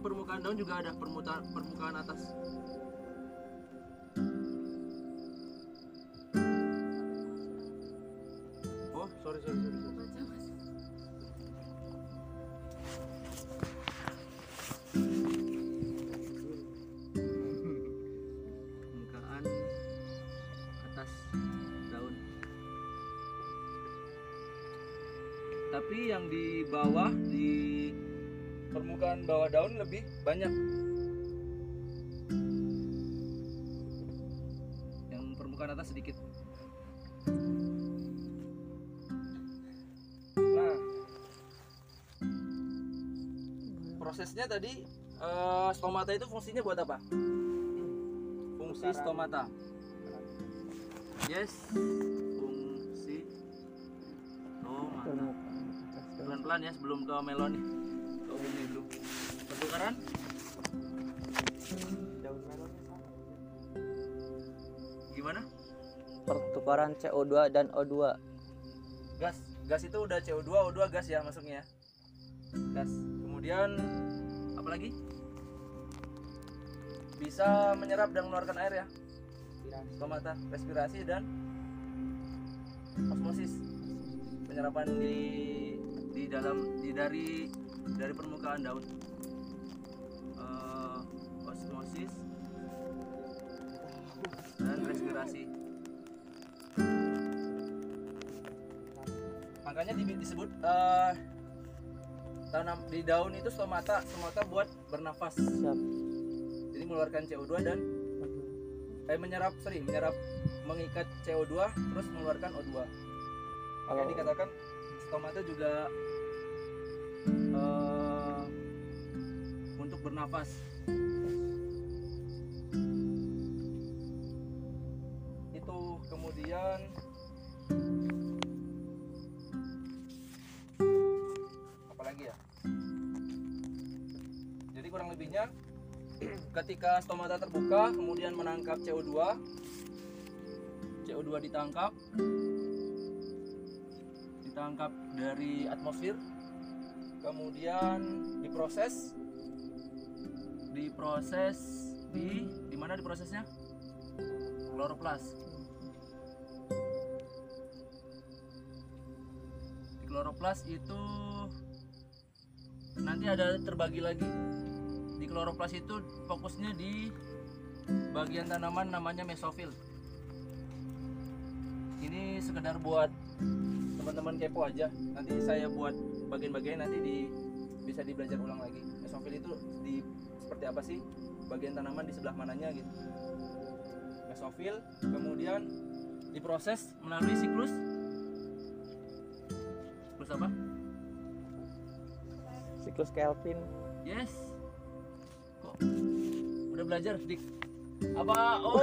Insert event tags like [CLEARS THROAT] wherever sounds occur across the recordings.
Permukaan daun juga ada permukaan atas. Banyak. Yang permukaan atas sedikit. Nah, prosesnya tadi eh, stomata itu fungsinya buat apa? Fungsi stomata. Yes, fungsi stomata. Pelan-pelan ya sebelum ke melon nih. Ke bumi dulu. Pertukaran pertukaran CO2 dan O2 Gas. Gas itu udah CO2, O2 gas ya masuknya. ya. Gas. Kemudian apa lagi? Bisa menyerap dan mengeluarkan air ya. Respirasi. Stomata, respirasi dan osmosis. Penyerapan di di dalam di dari dari permukaan daun. Makanya di- disebut eh, tanam di daun itu stomata, stomata buat bernafas. siap. Jadi mengeluarkan CO2 dan eh menyerap sorry menyerap mengikat CO2 terus mengeluarkan O2 makanya kalau dikatakan stomata juga eh, untuk bernafas. Itu kemudian kurang lebihnya. [CLEARS THROAT] Ketika stomata terbuka kemudian menangkap CO2 CO2 ditangkap. Ditangkap dari atmosfer. Kemudian diproses. Diproses di di mana diprosesnya? Kloroplas. Di kloroplas itu nanti ada terbagi lagi di kloroplas itu fokusnya di bagian tanaman namanya mesofil. Ini sekedar buat teman-teman kepo aja. Nanti saya buat bagian-bagian nanti di bisa dibelajar ulang lagi. Mesofil itu di seperti apa sih? Bagian tanaman di sebelah mananya gitu. Mesofil kemudian diproses melalui siklus. Siklus apa? Siklus Kelvin. Yes belajar dik apa? Oh [LAUGHS]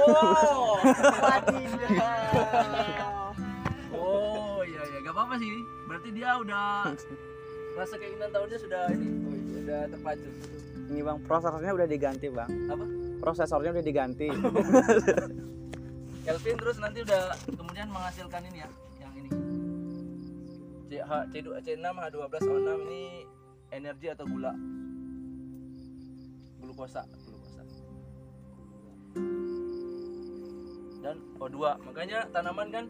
oh iya iya. Gak apa-apa sih. Berarti dia udah rasa keinginan tahunnya sudah ini sudah terpacu. Ini bang prosesornya udah diganti bang. Apa? Prosesornya udah diganti. [LAUGHS] Kelvin terus nanti udah kemudian menghasilkan ini ya yang ini. CH C2 C6 H12O6 ini energi atau gula? Glukosa dan O2 makanya tanaman kan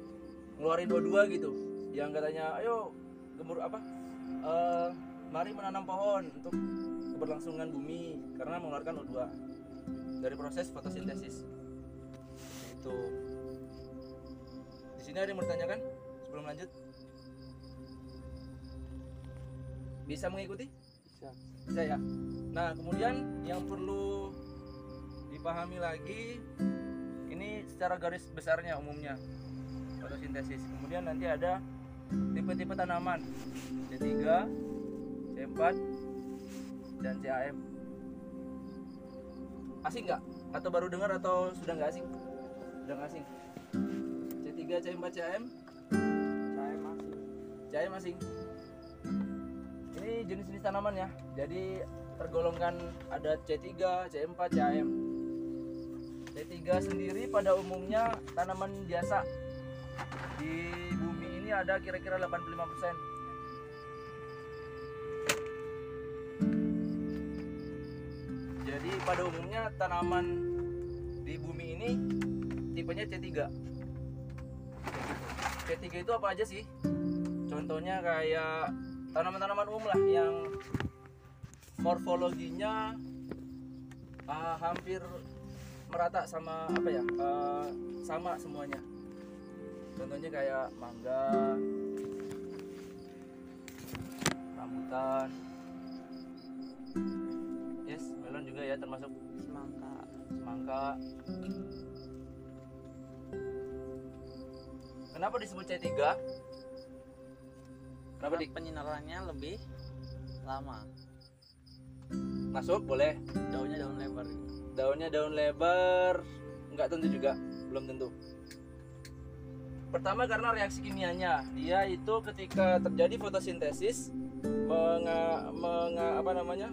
ngeluarin O2 gitu. Yang katanya ayo gemur apa? Eh, mari menanam pohon untuk keberlangsungan bumi karena mengeluarkan O2 dari proses fotosintesis. Itu di sini ada yang bertanyakan sebelum lanjut. Bisa mengikuti? Bisa. Bisa ya? Nah kemudian yang perlu dipahami lagi ini secara garis besarnya umumnya. Fotosintesis. Kemudian nanti ada tipe-tipe tanaman. C3 C4 dan CAM asing nggak? Atau baru dengar atau sudah nggak asing? Sudah nggak asing? C3 C4 CAM saya masih CAM asing. Ini jenis-jenis tanaman ya. Jadi tergolongkan ada C3 C4 CAM C3 sendiri pada umumnya tanaman biasa di bumi ini ada kira-kira 85% pada umumnya tanaman di bumi ini tipenya C3 C3 itu apa aja sih? Contohnya kayak tanaman-tanaman umum lah yang morfologinya ah, hampir merata sama apa ya ah, sama semuanya. Contohnya kayak mangga rambutan yes melon juga ya termasuk. Semangka. Semangka. Kenapa disebut C3 kenapa di penyinarannya lebih lama. Masuk boleh. Daunnya daun lebar daunnya daun lebar. Nggak tentu juga belum tentu. Pertama karena reaksi kimianya. Dia itu ketika terjadi fotosintesis menga, menga- apa namanya?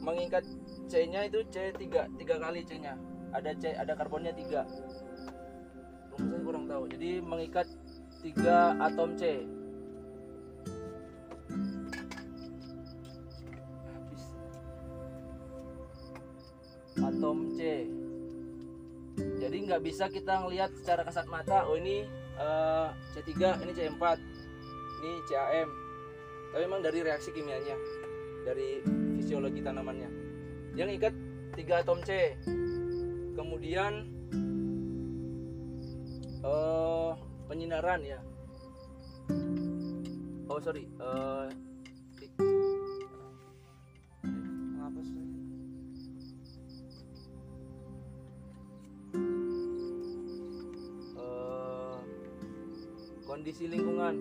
Mengikat C nya itu C 3 tiga kali C nya ada C ada karbonnya tiga. Rumusnya kurang tahu. Jadi mengikat tiga atom C atom C. Jadi nggak bisa kita ngelihat secara kasat mata oh ini eh, C3 ini C4 ini CAM tapi memang dari reaksi kimianya dari fisiologi tanamannya. Yang ikat tiga atom C. Kemudian eh penyinaran ya. Oh sorry eh, kondisi lingkungan.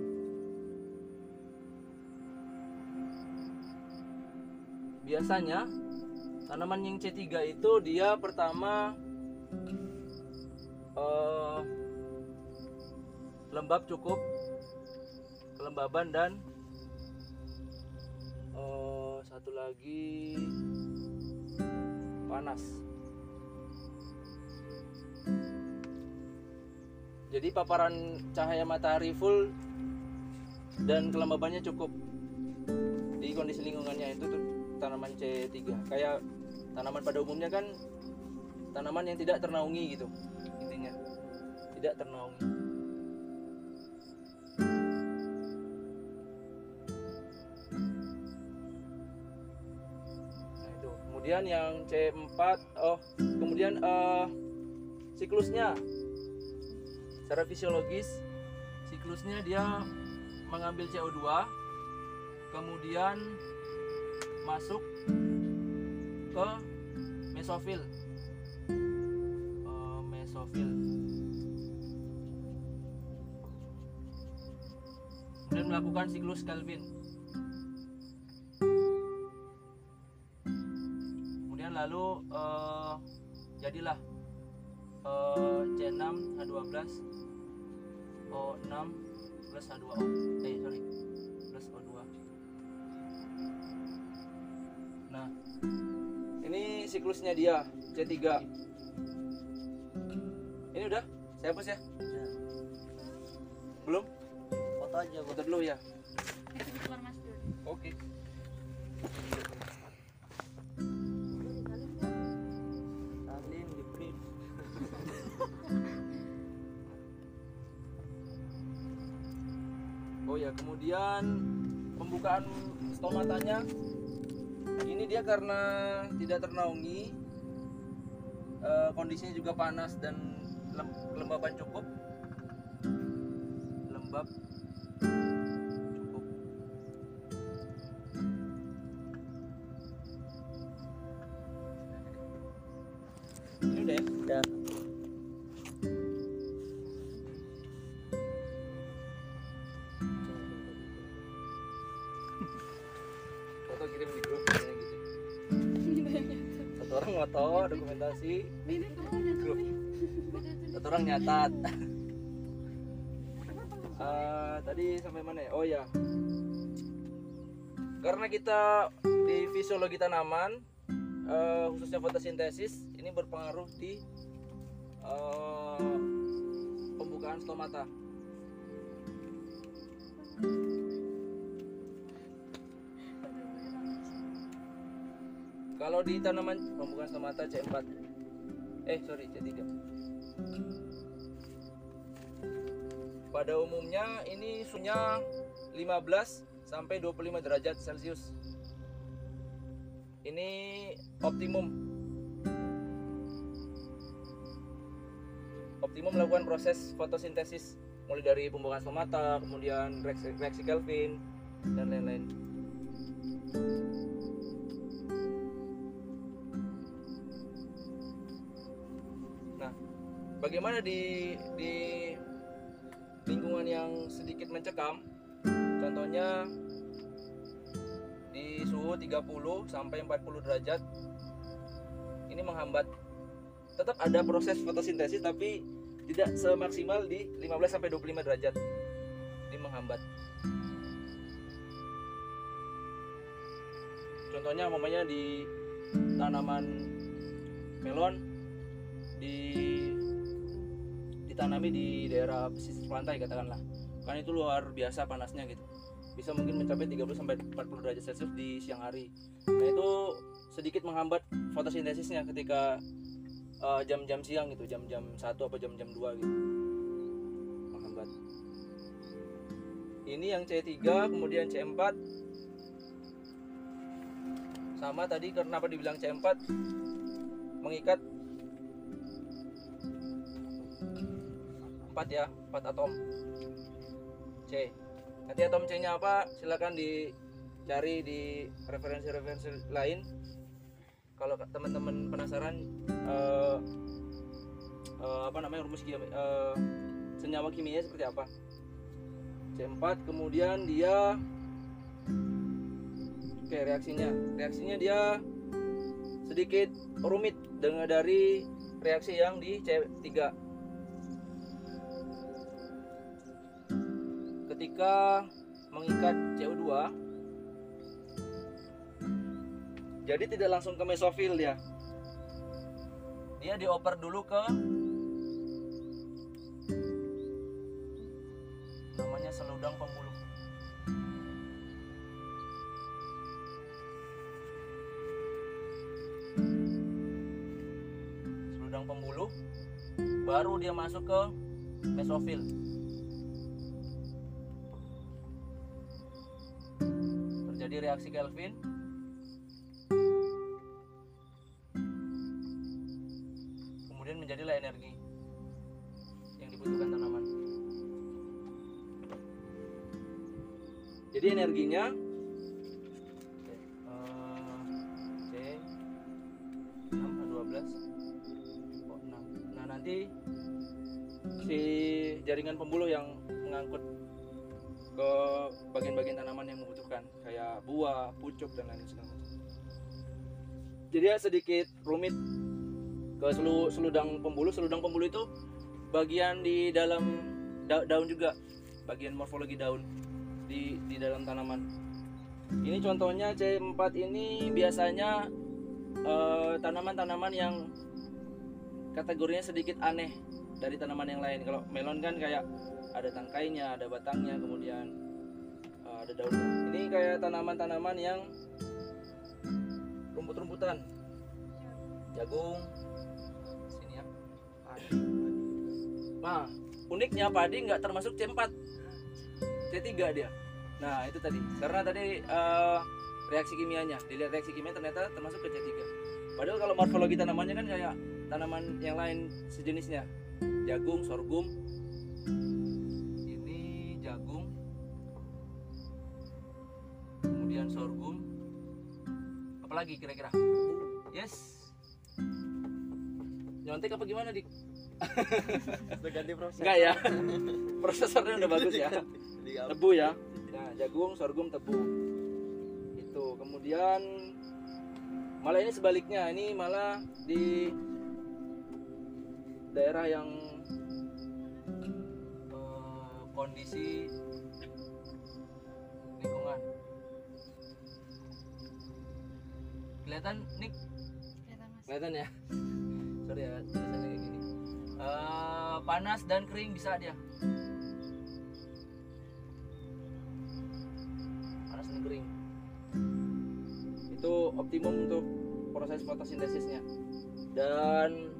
Biasanya tanaman yang C3 itu dia pertama eh, lembab cukup kelembaban dan eh, satu lagi panas jadi paparan cahaya matahari full dan kelembabannya cukup. Di kondisi lingkungannya itu tuh tanaman C3 kayak tanaman pada umumnya kan tanaman yang tidak ternaungi gitu intinya. Tidak ternaungi. Nah itu. Kemudian yang C4 oh kemudian eh siklusnya secara fisiologis siklusnya dia mengambil CO2 kemudian masuk ke mesofil. Eh, mesofil. Kemudian melakukan siklus Kelvin. Kemudian lalu eh, jadilah eh, C6 H12 O6 plus H2O eh sorry plus O2 nah ini siklusnya dia C3 ini udah? Saya hapus ya? Belum? Foto aja foto. Dulu ya? Oke. salin ya, kemudian pembukaan stomatanya ini dia karena tidak ternaungi eh, kondisinya juga panas dan lem- kelembaban cukup. Lembab foto dokumentasi. Grup satu orang nyatat. [LAUGHS] Eh, tadi sampai mana ya? Oh ya karena kita di fisiologi tanaman eh, khususnya fotosintesis ini berpengaruh di eh, pembukaan stomata kalau di tanaman pembukaan stomata C4 eh sorry C3 pada umumnya ini suhunya 15 sampai 25 derajat celcius. Ini optimum. Optimum melakukan proses fotosintesis mulai dari pembukaan stomata kemudian reaksi, Kelvin dan lain-lain bagaimana di di lingkungan yang sedikit mencekam? Contohnya di suhu 30 sampai 40 derajat ini menghambat tetap ada proses fotosintesis tapi tidak semaksimal di 15 sampai 25 derajat. Ini menghambat. Contohnya umpamanya di tanaman melon di ditanami di daerah pesisir pantai katakanlah. Kan itu luar biasa panasnya gitu. Bisa mungkin mencapai 30 sampai 40 derajat celcius di siang hari. Nah itu sedikit menghambat fotosintesisnya ketika eh, jam-jam siang gitu. Jam-jam 1 atau jam-jam 2 gitu. Menghambat. Ini yang C3 kemudian C4 sama tadi kenapa dibilang C4 mengikat 4 ya 4 atom. C. Nanti atom C nya apa? Silakan dicari di referensi-referensi lain. Kalau teman-teman penasaran eh, eh, apa namanya rumus kimia eh, senyawa kimianya seperti apa? C4 kemudian dia oke reaksinya. Reaksinya dia sedikit rumit dengan dari reaksi yang di C3 mengikat CO2 jadi tidak langsung ke mesofil dia. Dia dioper dulu ke namanya seludang pembuluh. Seludang pembuluh baru dia masuk ke mesofil reaksi Kelvin. Kemudian menjadilah energi yang dibutuhkan tanaman. Jadi energinya? Eh, C 6 12 oh, 6 nah nanti si jaringan pembuluh yang mengangkut ke bagian-bagian tanaman yang membutuhkan buah, pucuk dan lain segala macam. Jadi ya sedikit rumit ke selu, seludang pembuluh. Seludang pembuluh itu bagian di dalam da- daun juga, bagian morfologi daun di di dalam tanaman. Ini contohnya C4 ini biasanya eh, tanaman-tanaman yang kategorinya sedikit aneh dari tanaman yang lain. Kalau melon kan kayak ada tangkainya, ada batangnya, kemudian ada daunnya. Ini kayak tanaman-tanaman yang rumput-rumputan, jagung, sini ya. Nah, uniknya padi nggak termasuk C4, C3 dia. Nah itu tadi, karena tadi uh, reaksi kimianya, dilihat reaksi kimia ternyata termasuk ke C3. Padahal kalau morfologi tanamannya kan kayak tanaman yang lain sejenisnya, jagung, sorghum, sorghum. Apalagi kira-kira? Yes. Nyontek apa gimana dik? [LAUGHS] Udah ganti proses. enggak ya. [LAUGHS] Prosesornya udah bagus ya. Tebu ya. Nah jagung sorghum tebu. Itu kemudian malah ini sebaliknya. Ini malah di daerah yang eh, kondisi kelihatan nih Kelihatan mas. kelihatan ya? [LAUGHS] Sorry ya tulisannya kayak gini. Eh, panas dan kering bisa dia? Panas dan kering. Itu optimum untuk proses fotosintesisnya. Dan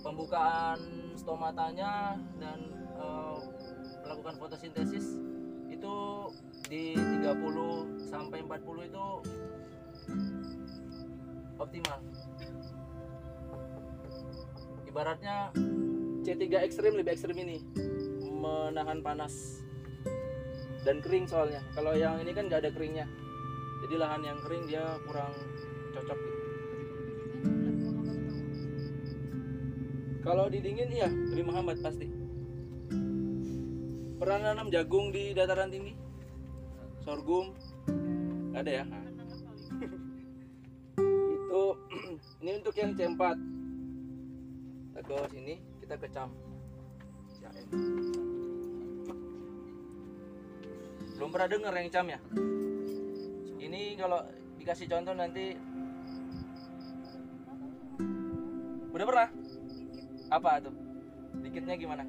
pembukaan stomatanya dan eh, melakukan fotosintesis itu di 30 sampai 40 itu optimal. Ibaratnya C3 ekstrim lebih ekstrim ini. Menahan panas. Dan kering soalnya. Kalau yang ini kan nggak ada keringnya. Jadi lahan yang kering dia kurang cocok gitu. Kalau di dingin iya lebih menghambat pasti. Pernah nanam jagung di dataran tinggi. Sorghum. Ada ya ini untuk yang C4 kita ke sini kita ke cam belum pernah dengar yang cam ya? Ini kalau dikasih contoh nanti. Udah pernah? Apa tuh? Dikitnya gimana?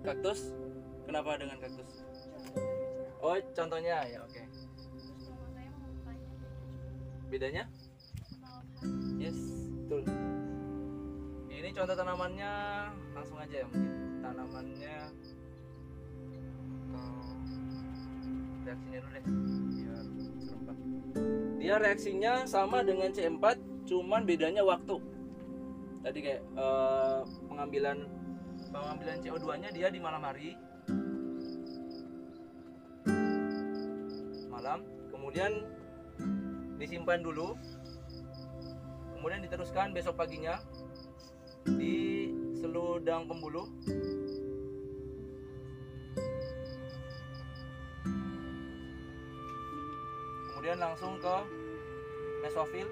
Kaktus? Kenapa dengan kaktus? Oh contohnya ya oke. Bedanya ini contoh tanamannya langsung aja ya mungkin tanamannya. Reaksinya dulu deh biar serempak dia reaksinya sama dengan C4 cuman bedanya waktu. Tadi kayak eh, pengambilan pengambilan CO2 nya dia di malam hari. Malam kemudian disimpan dulu. Kemudian diteruskan besok paginya di seludang pembuluh. Kemudian langsung ke mesofil.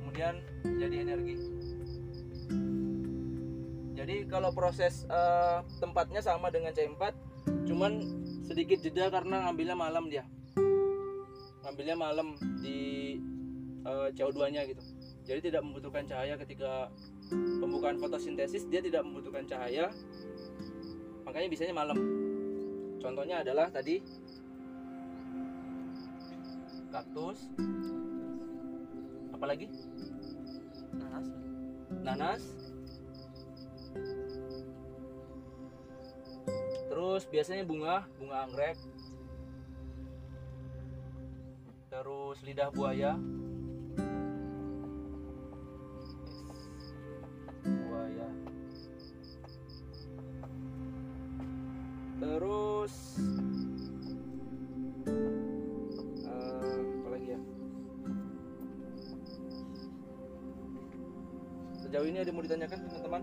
Kemudian jadi energi. Jadi kalau proses eh, tempatnya sama dengan C4 cuman sedikit jeda karena ngambilnya malam dia. Ngambilnya malam di eh, CO2 nya gitu jadi tidak membutuhkan cahaya ketika pembukaan fotosintesis dia tidak membutuhkan cahaya. Makanya bisanya malam. Contohnya adalah tadi kaktus apalagi nanas. Nanas. Terus biasanya bunga bunga anggrek. Terus lidah buaya buaya ini ada yang mau ditanyakan teman-teman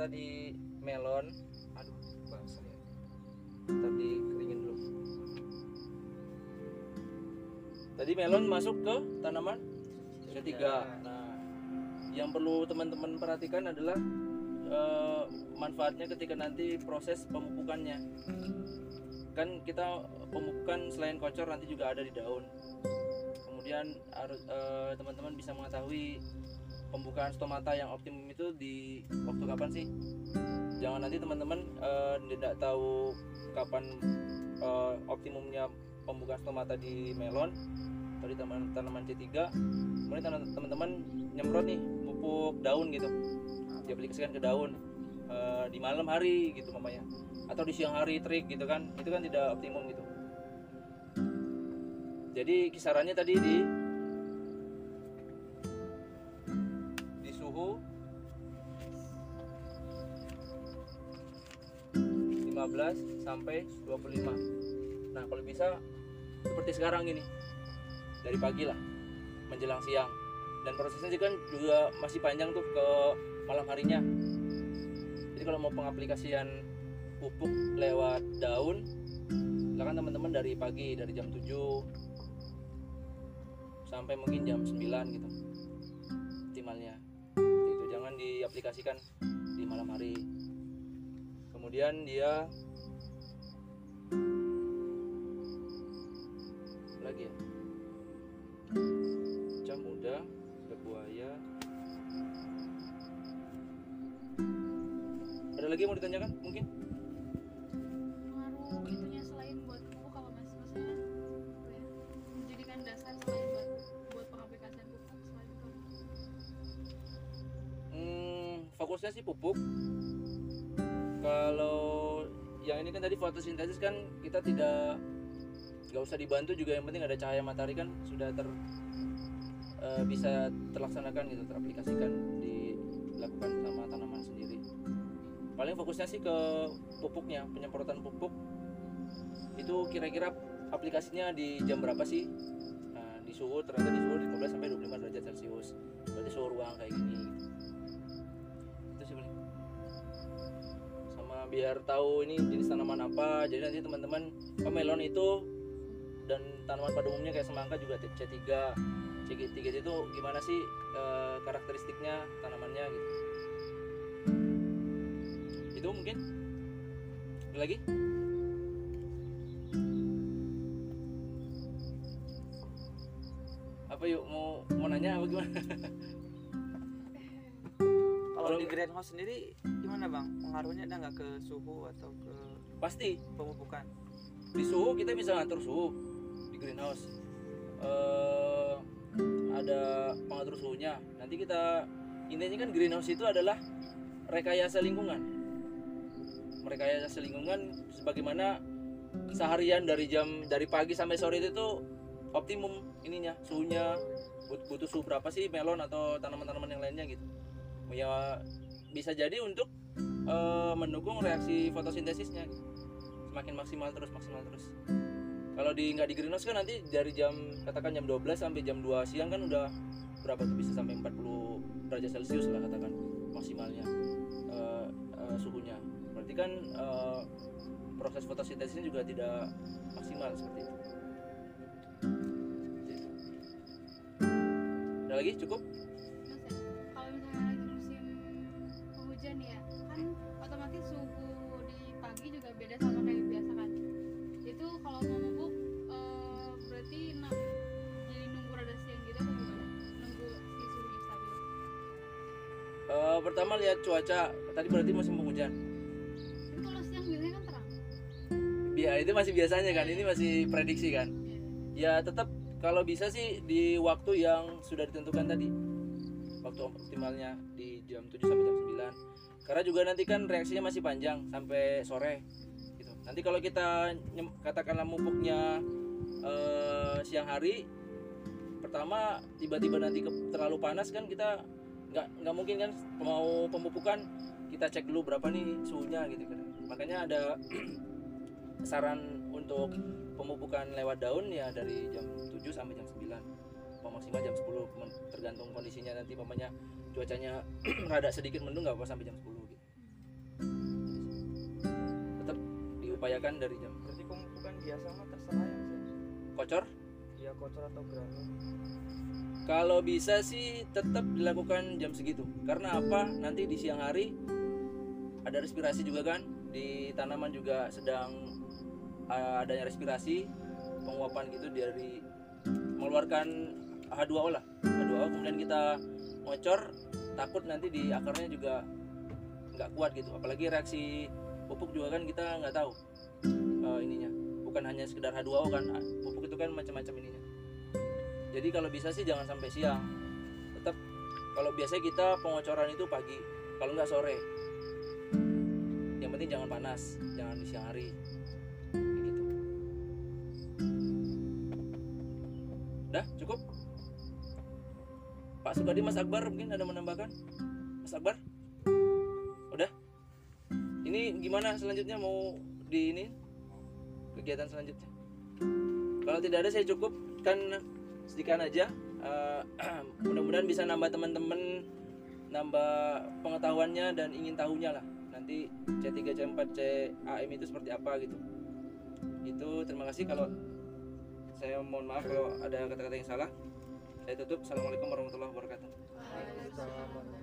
Karena tadi melon, aduh, basah ya. Tadi keringin dulu. Tadi melon masuk ke tanaman ketiga. Nah, yang perlu teman-teman perhatikan adalah eh, manfaatnya ketika nanti proses pemupukannya. Kan kita pemupukan selain kocor nanti juga ada di daun. Kemudian harus eh, teman-teman bisa mengetahui pembukaan stomata yang optimum itu di waktu kapan sih? Jangan nanti teman-teman eh, tidak tahu kapan eh, optimumnya pembukaan stomata di melon atau di tanaman tanaman C3. Kemudian teman- teman-teman nyemprot nih pupuk daun gitu. Diaplikasikan ke daun eh, di malam hari gitu mamanya atau di siang hari trik gitu kan. Itu kan tidak optimum gitu. Jadi kisarannya tadi di di 15 sampai 25 nah kalau bisa seperti sekarang ini dari pagi lah menjelang siang. Dan prosesnya juga kan juga masih panjang tuh ke malam harinya. Jadi kalau mau pengaplikasian pupuk lewat daun silakan teman-teman dari pagi dari jam 7 sampai mungkin jam 9 gitu optimalnya. Itu jangan diaplikasikan di malam hari kemudian dia lagi ya? Jam muda berbuaya ada lagi yang mau ditanyakan? Mungkin? Pengaruh itunya selain buat pupuk apa mas maksudnya apa menjadikan dasar selain buat buat pengaplikasian pupuk selain itu? Hmm, fokusnya sih pupuk. Kalau yang ini kan tadi fotosintesis kan kita tidak nggak usah dibantu juga yang penting ada cahaya matahari kan sudah ter eh, bisa terlaksanakan gitu teraplikasikan dilakukan sama tanaman sendiri. Paling fokusnya sih ke pupuknya penyemprotan pupuk itu kira-kira aplikasinya di jam berapa sih? Nah, di suhu ternyata di suhu 15 sampai 25 derajat celcius. Berarti suhu ruang kayak gini biar tahu ini jenis tanaman apa. Jadi nanti teman-teman oh, melon itu dan tanaman pada umumnya kayak semangka juga C3 C3 itu gimana sih eh, karakteristiknya tanamannya gitu. Itu mungkin. Ada lagi? Apa yuk mau mau nanya apa gimana [LAUGHS] di greenhouse sendiri gimana bang? Pengaruhnya ada nggak ke suhu atau ke pasti. pemupukan? di suhu kita bisa ngatur suhu di greenhouse eh ada pengatur suhunya. Nanti kita intinya kan greenhouse itu adalah rekayasa lingkungan. Merekayasa lingkungan sebagaimana seharian dari jam dari pagi sampai sore itu tuh optimum ininya suhunya. But- butuh suhu berapa sih melon atau tanaman-tanaman yang lainnya gitu ya bisa jadi untuk eh, mendukung reaksi fotosintesisnya. Gitu semakin maksimal terus maksimal terus. Kalau di nggak di greenhouse kan nanti dari jam katakan jam 12 sampai jam 2 siang kan udah berapa tuh bisa sampai 40 derajat celcius lah katakan maksimalnya eh, eh, suhunya. Berarti kan eh, proses fotosintesisnya juga tidak maksimal seperti itu. Seperti itu. ada lagi? Cukup suhu di pagi juga beda sama kayak biasa kan. Itu kalau mau pupuk eh, berarti na- jadi nunggu rada siang gitu atau gimana? Nunggu si suhunya stabil Eh, pertama lihat cuaca. Tadi berarti musim penghujan. Kalau siang biasanya kan terang. Ya itu masih biasanya kan. Ini masih prediksi kan. Iya. ya tetap kalau bisa sih di waktu yang sudah ditentukan tadi. Waktu optimalnya di jam 7 sampai jam 9 karena juga nanti kan reaksinya masih panjang sampai sore gitu. Nanti kalau kita katakanlah mupuknya eh, siang hari pertama tiba-tiba nanti ke- terlalu panas kan kita nggak nggak mungkin kan mau pemupukan kita cek dulu berapa nih suhunya gitu kan. Makanya ada [CLEARS THROAT] saran untuk pemupukan lewat daun ya dari jam 7 sampai jam 9 atau maksimal jam 10 men- tergantung kondisinya nanti mamanya cuacanya [CLEARS THROAT] rada sedikit mendung nggak apa sampai jam 10 gitu. Tetap diupayakan dari jam Berarti pemupukan biasa mah terserah ya ya? kocor? Iya kocor atau granul. kalau bisa sih tetap dilakukan jam segitu. Karena apa? Nanti di siang hari ada respirasi juga kan? Di tanaman juga sedang uh, adanya respirasi penguapan gitu dari mengeluarkan H2O lah. H2O kemudian kita ngocor takut nanti di akarnya juga nggak kuat gitu. Apalagi reaksi pupuk juga kan kita nggak tahu uh, ininya. Bukan hanya sekedar H2O kan pupuk itu kan macam-macam ininya. Jadi kalau bisa sih jangan sampai siang. Tetap kalau biasanya kita pengocoran itu pagi kalau nggak sore. Yang penting jangan panas jangan di siang hari Pak Sukadi Mas Akbar mungkin ada menambahkan? Mas Akbar? Udah? Ini gimana selanjutnya? Mau di ini? Kegiatan selanjutnya? Kalau tidak ada saya cukup kan sedikan aja. Eh, [CLEARS THROAT] mudah-mudahan bisa nambah teman-teman nambah pengetahuannya dan ingin tahunya lah. Nanti C3 C4 CAM itu seperti apa gitu. Itu terima kasih. Kalau saya mohon maaf kalau ada kata-kata yang salah saya tutup. Assalamualaikum warahmatullahi wabarakatuh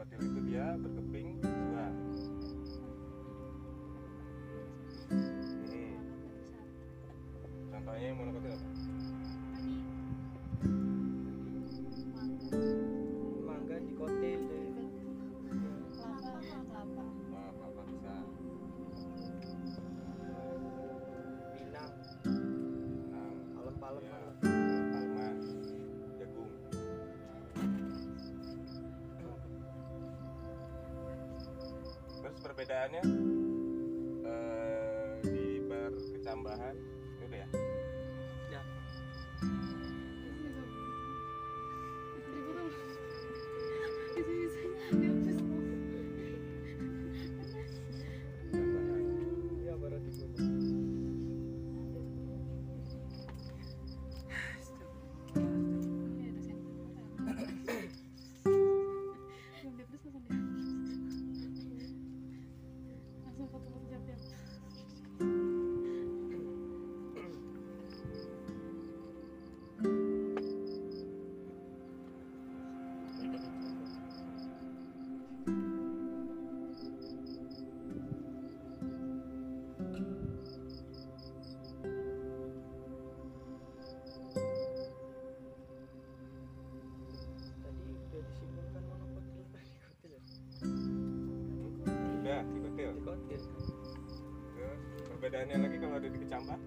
kalau dikotil itu dia perbedaannya perbedaannya lagi kalau ada di kecambah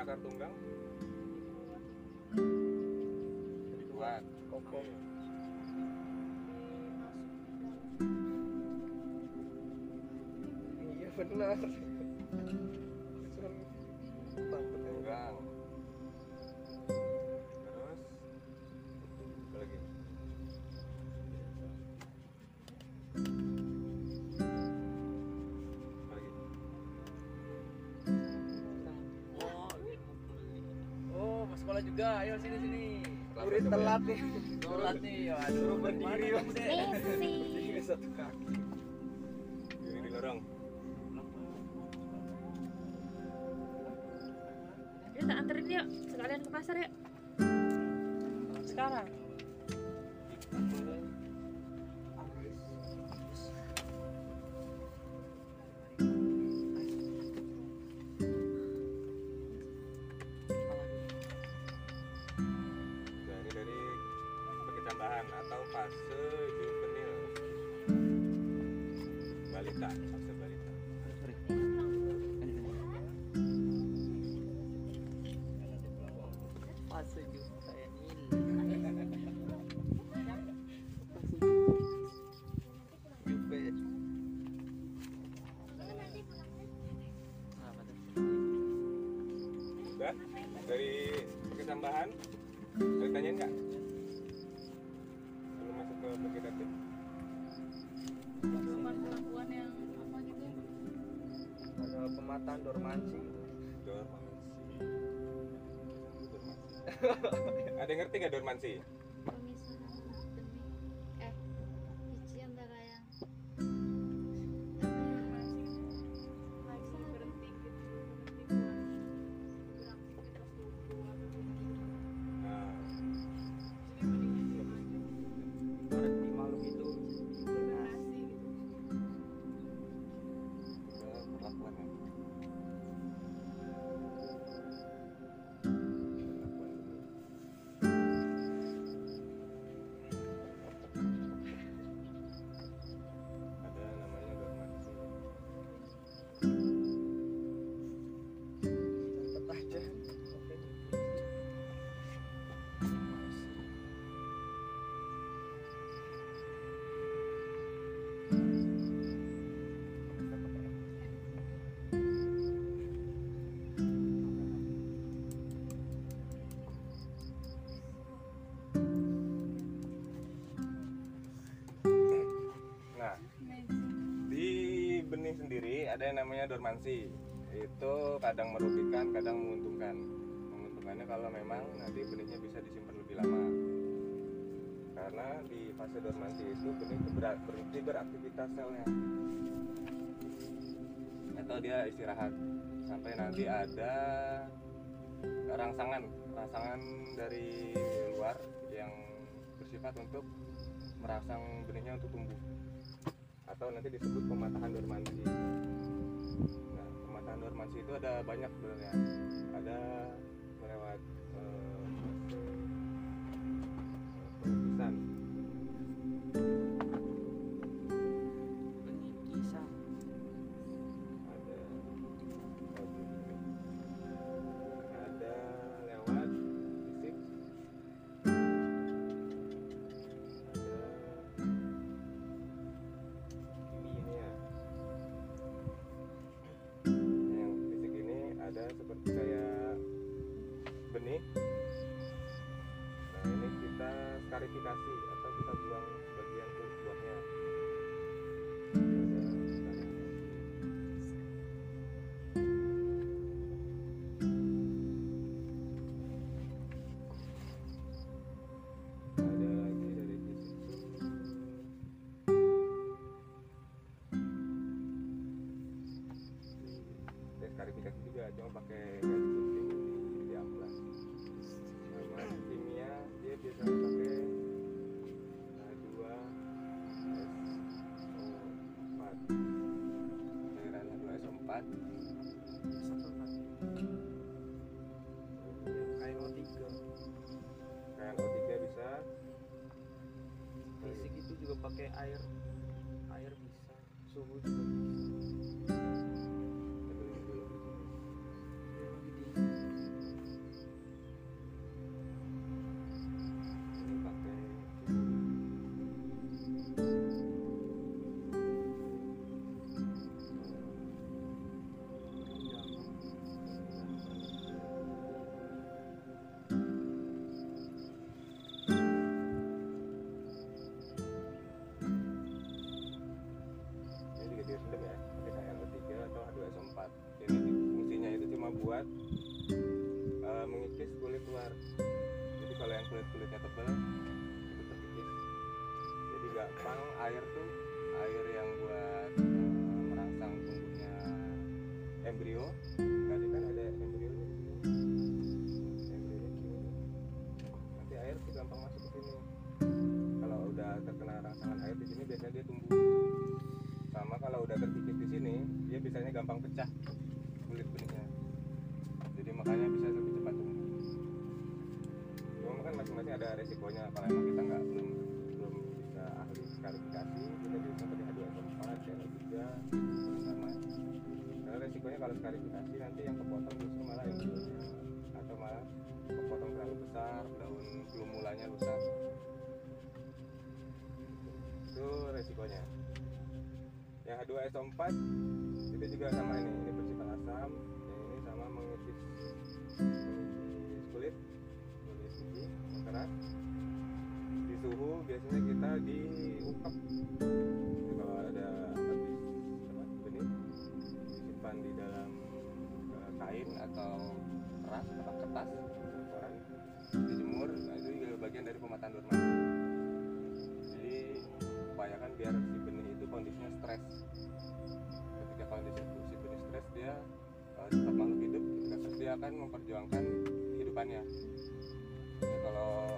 akar tunggang lebih kuat. kokoh iya benar juga. Ayo sini sini. Murid telat nih Telat nih. Bagaimana berdiri, kamu, Ada tanyain nggak? Belum masuk ke vegetatif? Bukan kelakuan yang apa gitu ada pemataan dormansi Dormansi. Dormansi. Ada yang ngerti nggak dormansi? Yang namanya dormansi. Itu kadang merugikan, kadang menguntungkan. Menguntungkannya kalau memang nanti benihnya bisa disimpan lebih lama. Karena di fase dormansi itu benih itu berhenti beraktivitas selnya. Atau dia istirahat sampai nanti ada rangsangan, rangsangan dari luar yang bersifat untuk merangsang benihnya untuk tumbuh atau nanti disebut pematahan dormansi. Nah, pematahan dormansi itu ada banyak sebenarnya. Ada melewat pakai air air bisa suhu juga bisa H2SO4 itu juga sama ini ini bersifat asam. Ini sama mengikis kulit kulit keras di suhu biasanya kita diungkep Jadi kalau ada habis benih disimpan di dalam eh, kain atau keras atau kertas dijemur. Nah itu juga bagian dari pemetaan dorman akan memperjuangkan kehidupannya. Jadi kalau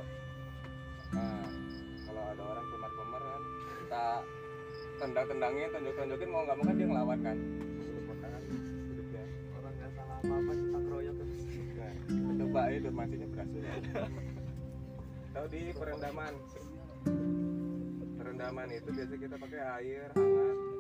nah, kalau ada orang pemer-pemer kan kita tendang-tendangin tonjok-tonjokin mau nggak mau kan dia ngelawan kan. Hidupnya orang nggak salah apa apa kita keroyok terus nah kita coba ya dormansinya berhasil ya. Tahu di perendaman. Perendaman itu biasa kita pakai air hangat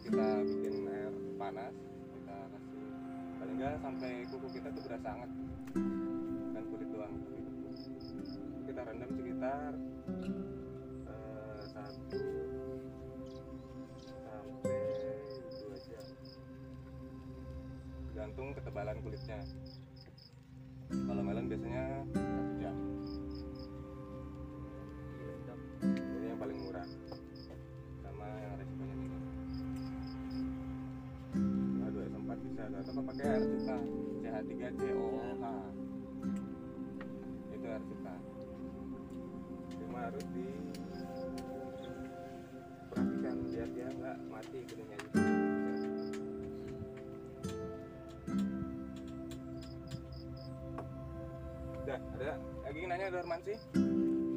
kita bikin air panas kita kasih paling nggak sampai kuku kita tuh berasa hangat. Bukan kulit doang. Kita rendam sekitar eh, satu sampai dua jam. Tergantung ketebalan kulitnya. Kalau melon biasanya satu jam H2S4 bisa atau pakai air cuka. CH3COOH itu air cuka. Cuma harus di perhatikan biar dia nggak mati benihnya itu udah ada. Lagi nanya Dorman sih?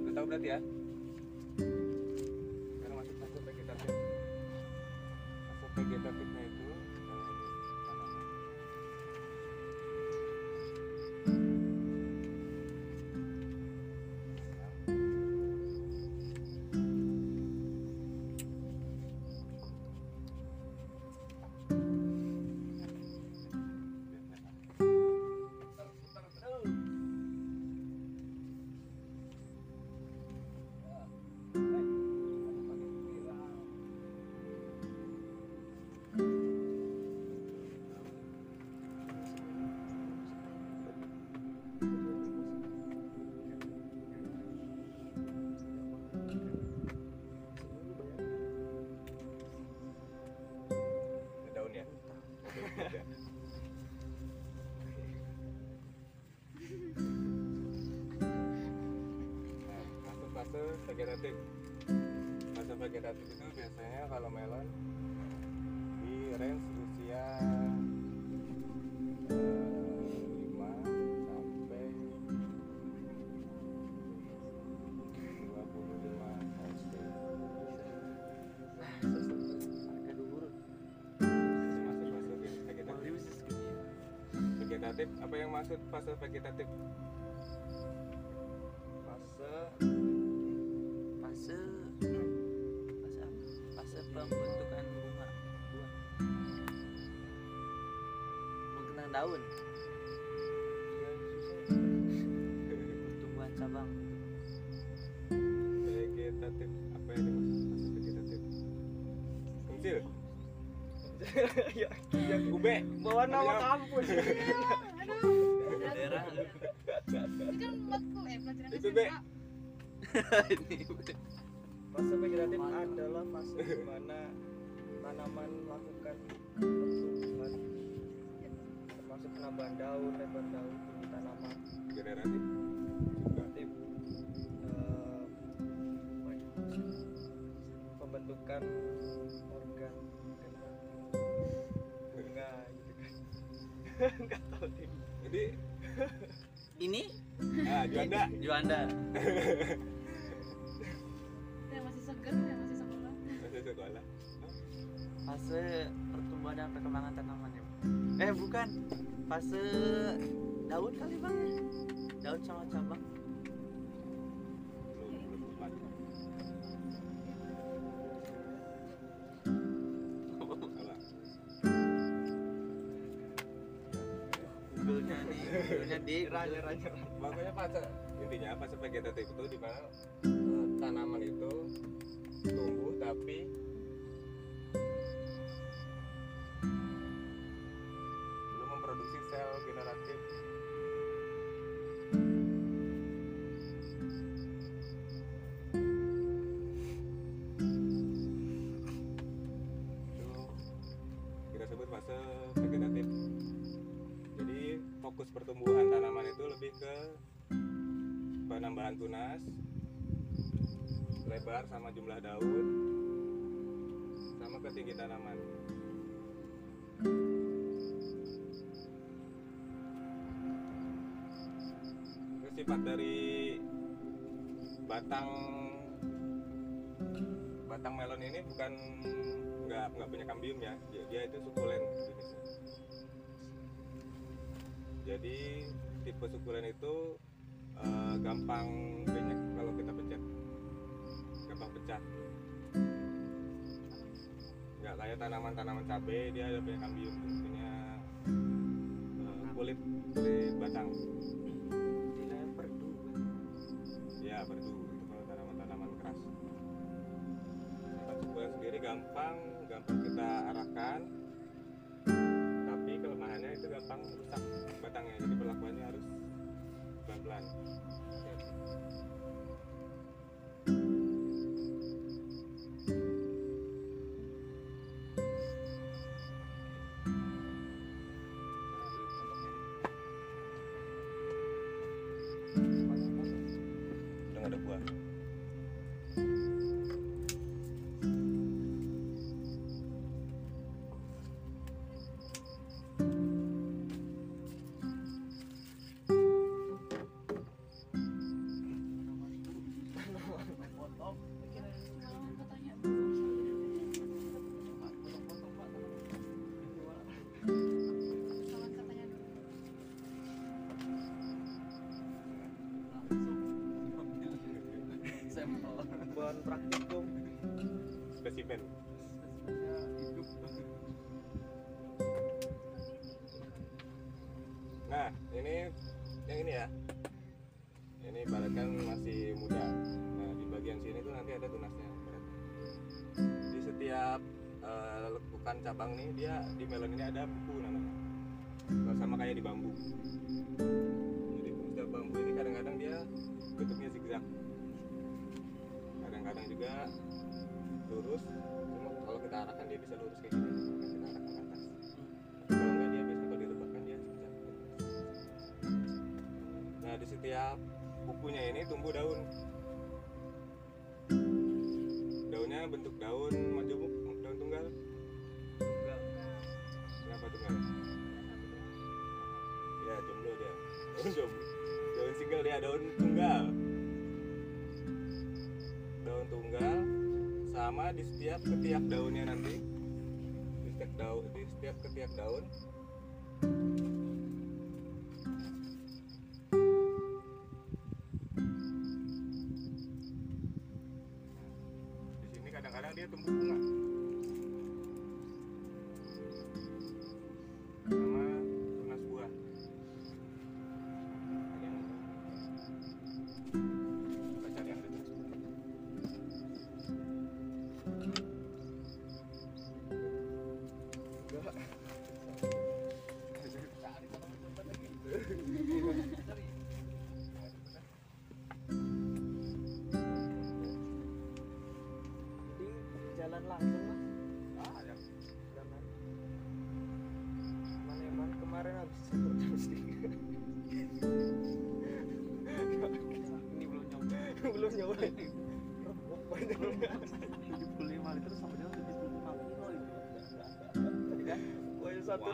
Udah tahu berarti ya vegetatif fase vegetatif itu biasanya kalau melon di range usia eh, 5 sampai 25 SD harga dhuwur masuk fase vegetatif segini vegetatif apa yang maksud fase vegetatif ya ya ube. Bawa nama Ayo. kampus. Aduh. Daerah. Itu kan matkul eh pelajaran Itu, Be. SMA ini fase vegetatif adalah fase di mana tanaman melakukan pertumbuhan termasuk penambahan daun lebar daun juanda yang masih seger yang masih sekolah. Masih sekolah. Fase pertumbuhan dan perkembangan tanaman ya eh bukan. Fase daun kali bang. Daun sama cabang. Google-nya nih Google-nya di nyerah nyerah nyerah makanya fase intinya fase vegetatif itu di mana eh, tanaman itu tumbuh tapi sama jumlah daun sama ke tinggi tanaman sifat dari batang batang melon ini bukan nggak nggak punya kambium ya. Dia, dia itu sukulen jenisnya. Jadi tipe sukulen itu eh, gampang banyak pecah nggak kayak tanaman-tanaman cabai dia ada punya kambium punya eh, kulit kulit batang. Tidak perdu ya berdu itu kalau tanaman-tanaman keras. Sukulen sendiri gampang gampang kita arahkan. Tapi kelemahannya itu gampang rusak batangnya jadi perlakuannya harus pelan-pelan bambu. Jadi setiap bambu ini kadang-kadang dia bentuknya zigzag. Kadang-kadang juga lurus cuma kalau kita arahkan dia bisa lurus kayak gini. Kalau kita arahkan ke atas. Kalau enggak dia biasanya kalau direbahkan dia zigzag. Nah di setiap bukunya ini tumbuh daun. Untuk daun majemuk daun tunggal. Enggak. kenapa tunggal ya jomblo dia. Daun jomblo daun single dia daun tunggal. Daun tunggal sama di setiap ketiak daunnya nanti. Di setiap daun di setiap ketiak daun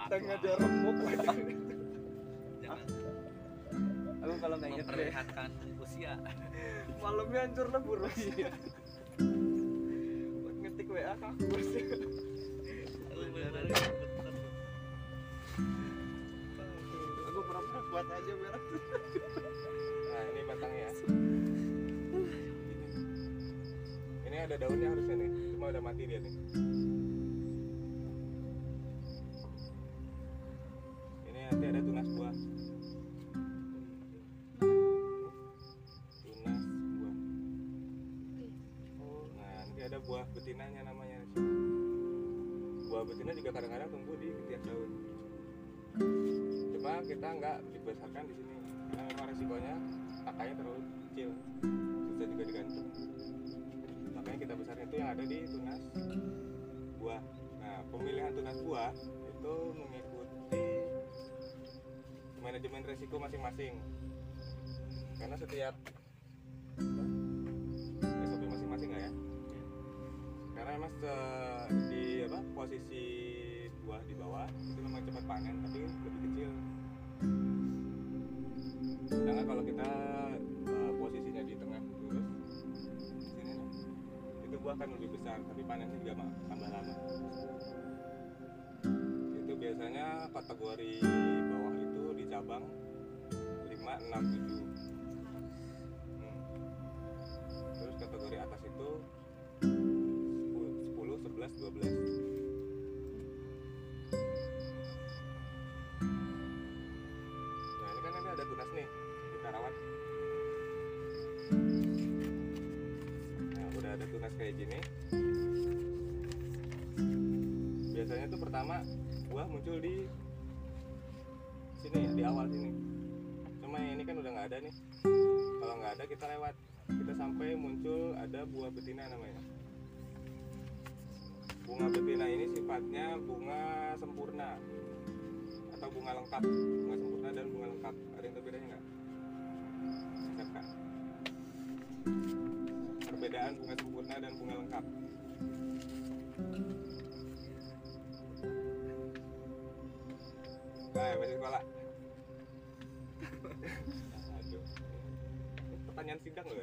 Wah. aja remuk. Aku kalau nggak inget deh. memperlihatkan usia Malamnya hancur lah burung. Buat ngetik WA kaku. Aku pernah buat aja berak. Nah, ini batangnya. Ini ada daunnya harusnya nih, cuma udah mati dia nih. Betinanya namanya. Buah betina juga kadang-kadang tumbuh di ketiak daun. Cuma kita nggak dibesarkan di sini, karena memang resikonya akarnya terlalu kecil, susah juga digantung. Makanya kita besarin itu yang ada di tunas buah. Nah, pemilihan tunas buah itu mengikuti manajemen resiko masing-masing. Karena setiap SOP masing-masing lah ya karena emang se- di apa posisi buah di bawah itu memang cepat panen tapi lebih kecil. Sedangkan kalau kita eh, posisinya di tengah lurus sini itu buah akan lebih besar tapi panennya juga tambah lama. Itu biasanya kategori bawah itu di cabang 5, 6, 7 Hmm. terus kategori atas itu pertama buah muncul di sini ya di awal sini. Cuma ini kan udah nggak ada nih. Kalau nggak ada kita lewat. Kita sampai muncul ada buah betina namanya. Bunga betina ini sifatnya bunga sempurna. Atau bunga lengkap. Bunga sempurna dan bunga lengkap. Ada yang berbedanya nggak? Perbedaan bunga sempurna dan bunga lengkap masih sekolah aduh. Pertanyaan sidang loh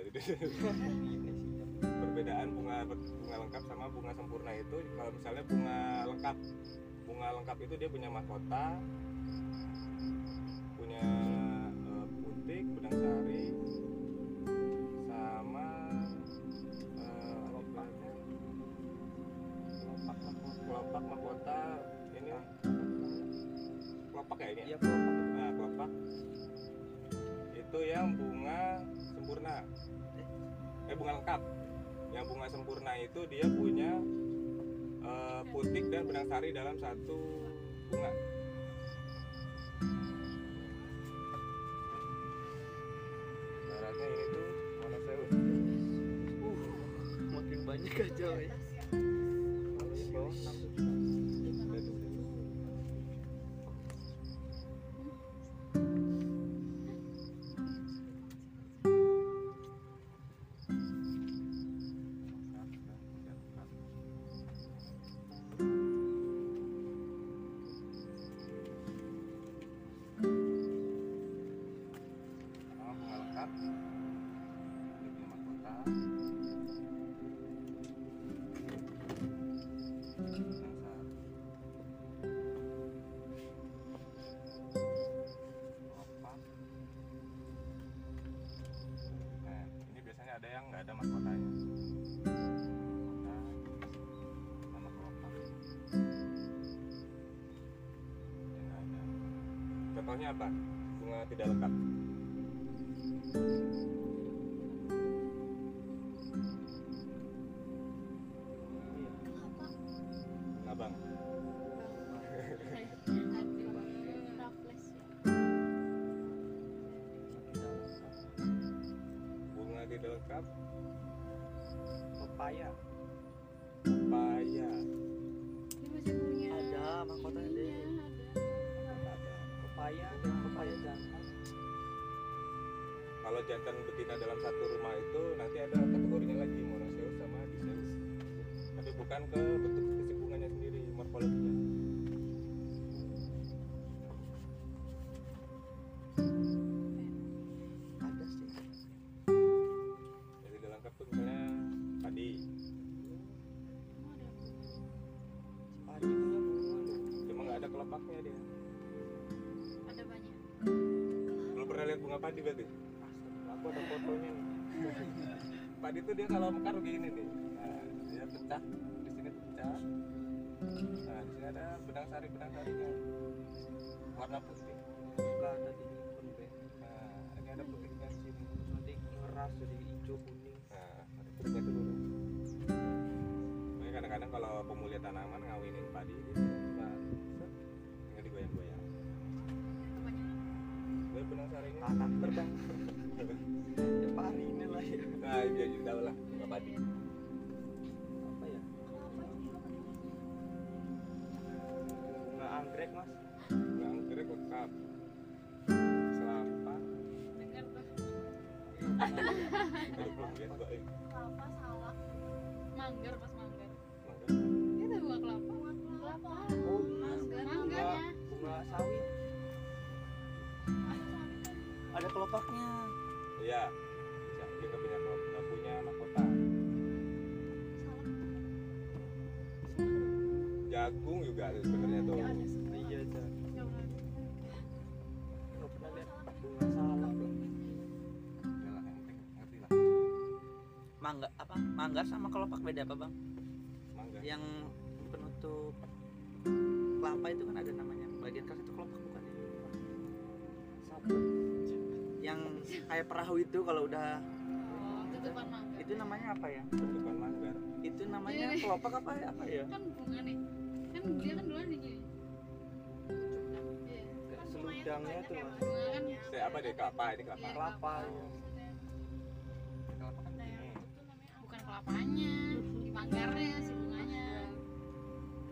perbedaan bunga bunga lengkap sama bunga sempurna itu kalau misalnya bunga lengkap bunga lengkap itu dia punya mahkota punya eh, putik benang sari bunga sempurna itu dia punya eh, putik dan benang sari dalam satu bunga. Baratnya ini tuh monoseus Makin banyak aja ya. Contohnya apa jantan betina dalam satu rumah itu nanti ada kategorinya lagi monoseus sama diseus tapi bukan ke bentuk fisik bunganya sendiri morfologinya Ada sih. jadi tuh misalnya padi ada. Padi punya bunga. cuma nggak ada kelopaknya dia Ada banyak. belum pernah lihat bunga padi berarti padi tuh dia kalau mekar begini nih. Nah, dia pecah. Di sini pecah. Nah di sini ada benang sari benang sarinya. Warna putih. Suka ada di pun be. nah ini ada putihnya di sini. Nanti ngeras jadi hijau kuning. nah ada putihnya dulu makanya kadang-kadang kalau pemulihan tanaman ngawinin padi set, tinggal digoyang-goyang. Itu benang sarinya. Terbang. [LAUGHS] nah dia juga tahu lah bunga padi Apa ya? Bunga anggrek mas. bunga anggrek lengkap selapa Kelapa salah. Manggar pas manggar. mangga. Itu bunga kelapa. Kelapa. Oh. Manggar. Bunga, Mangganya. bunga sawit. Ada kelopaknya. Iya. Bisa. Udah lah, yang penting ngerti lah. Mangga apa? Manggar sama kelopak beda apa bang? Mangga. Yang penutup kelapa itu kan ada namanya. Bagian kaki itu kelopak bukan ya? Sabun. Yang kayak perahu itu kalau udah Oh, tutupan itu namanya apa ya? Bentukan manggar. Itu namanya Ini. kelopak apa ya? Apa ya? Kan bunga nih. Kan dia kan duluan di gini. Iya. Kayak seludangnya tuh mas. Kan Saya apa deh kelapa ini kelapa. Iya, Kelapa, ya. Kelapa kan Nah, ini. bukan kelapanya, di manggarnya si bunganya.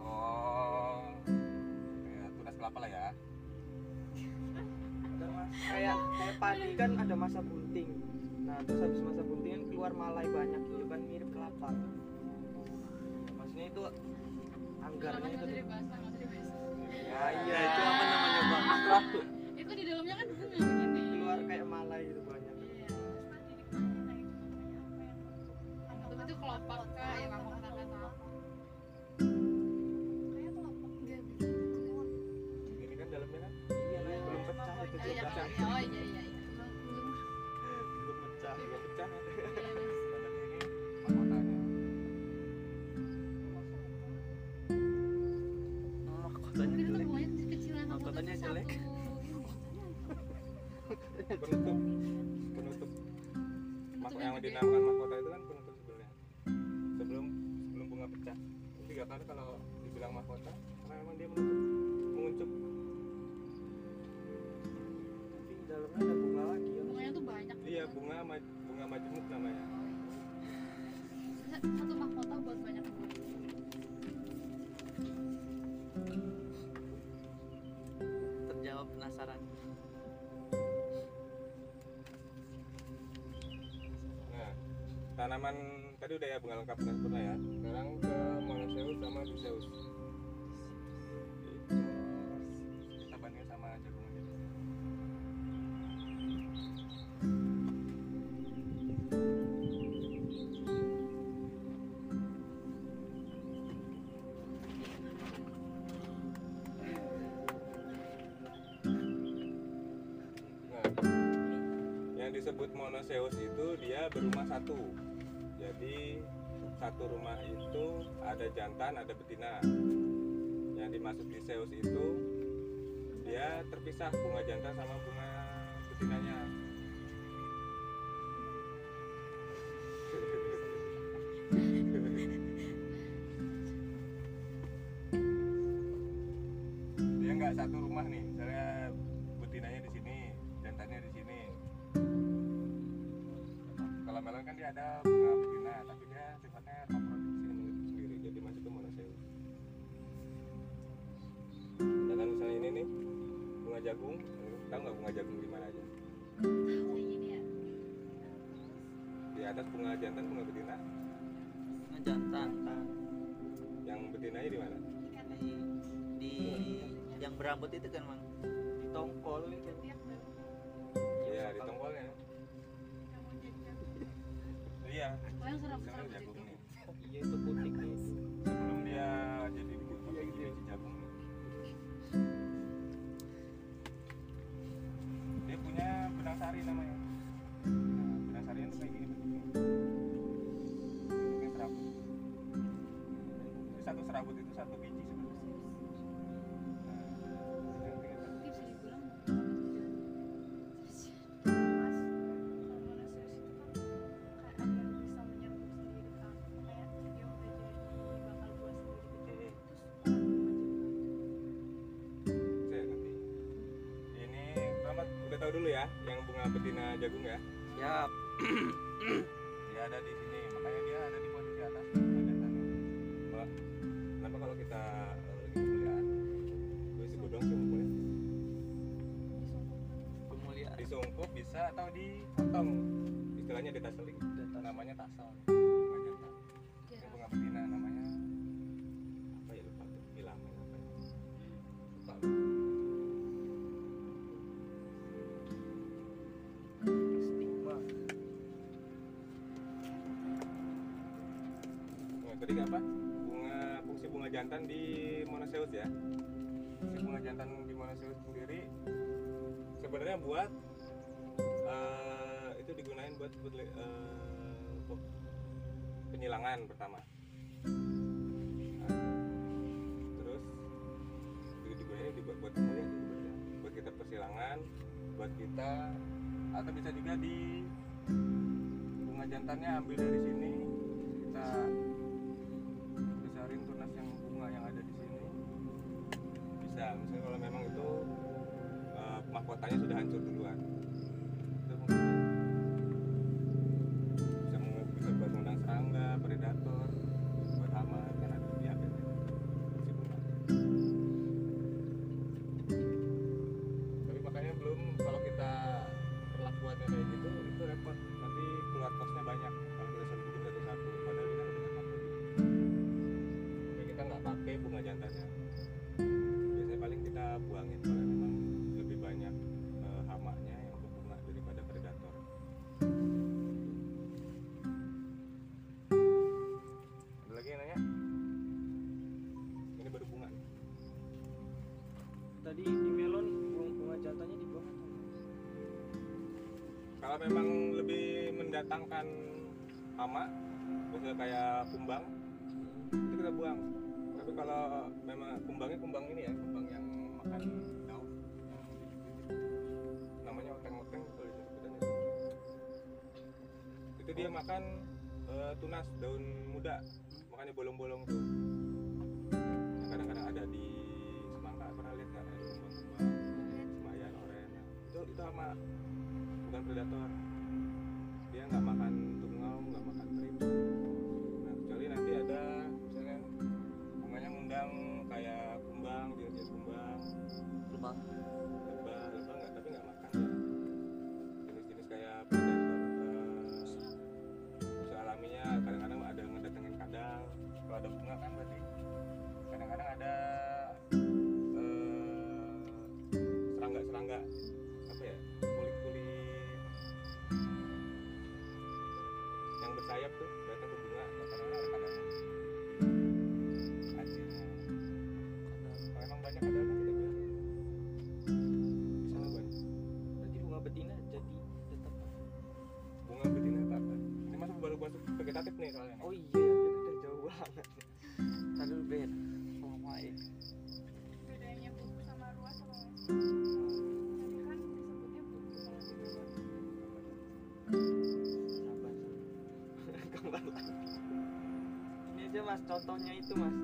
Oh. Kayak tunas kelapa lah ya. Ada mas kayak kayak padi kan ada masa bunting nah terus habis masa bunting kan keluar malai banyak itu kan mirip kelapa maksudnya itu anggarnya itu usah dibahas, nggak dibahas. ya Ya itu apa namanya bang? [LAUGHS] Akrab tuh. Itu di dalamnya kan bunga begini. keluar kayak malai gitu banyak Iya. Itu itu kelopak ya. Ini kan dalamnya kan iya nah, belum pecah itu iya, juga oh iya iya iya. belum pecah juga pecah. Mahkota karena memang dia menutup menguncup tapi di dalamnya ada bunga lagi ya Bunganya tuh banyak. iya bunga ma- bunga majemuk namanya Satu mahkota buat banyak bunga. Terjawab penasaran. nah tanaman tadi udah ya bunga lengkap dan sempurna ya sekarang ke monoseus sama diseus monoseus itu dia berumah satu. Jadi satu rumah itu ada jantan ada betina. Yang dimaksud di seus itu dia terpisah bunga jantan sama bunga betinanya. rambut itu kan mang? Ditongkol gitu ya ditongkolnya iya. Kalian oh, yang serem serem dulu ya yang bunga betina jagung ya. Siap. [CLEARS THROAT] Ya ada di sini. jantan di monaseus ya. Bunga jantan di monaseus sendiri sebenarnya buat uh, itu digunain buat, uh, penyilangan pertama. Terus itu digunain dibuat buat semuanya buat kita persilangan buat kita atau bisa juga di bunga jantannya ambil dari sini kalau memang lebih mendatangkan hama maksudnya kayak kumbang itu kita buang. Tapi kalau memang kumbangnya kumbang ini ya kumbang yang makan daun. Namanya oteng-oteng itu. Dia makan uh, tunas daun muda. Makanya bolong-bolong tuh. Yang kadang-kadang ada di semangka pernah lihat kan ada kumbang-kumbang semayan oren. Itu itu sama Predator, dia nggak makan mas contohnya itu mas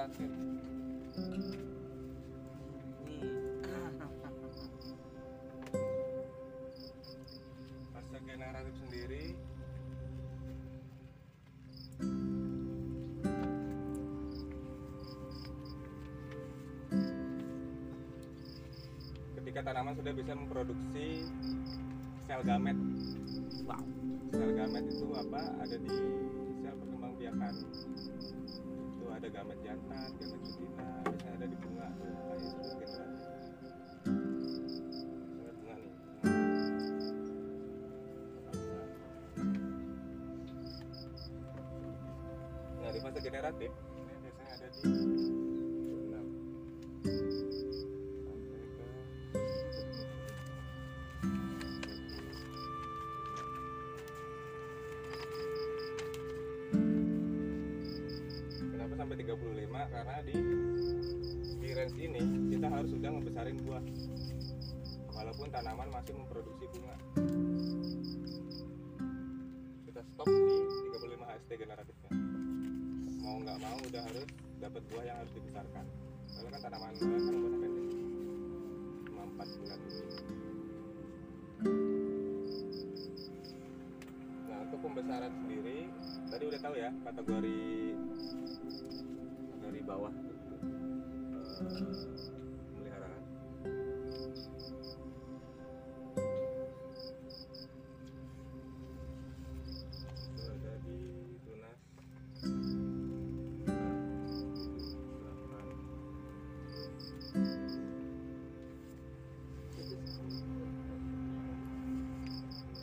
Fase generatif sendiri ketika tanaman sudah bisa memproduksi sel gamet. wow Sel gamet itu apa? Ada di sel perkembangbiakan. Itu ada gamet jantan, gamet betina, biasanya ada di bunga tuh, kayak sudah generatif. Misalnya bunga nih. Nah, generatif masih memproduksi bunga. Kita stop di 35 HST generatifnya. Mau nggak mau udah harus dapat buah yang harus dibesarkan. Soalnya kan tanaman melon kan umurnya pendek. Cuma 4 bulan. Nah, untuk pembesaran sendiri tadi udah tahu ya kategori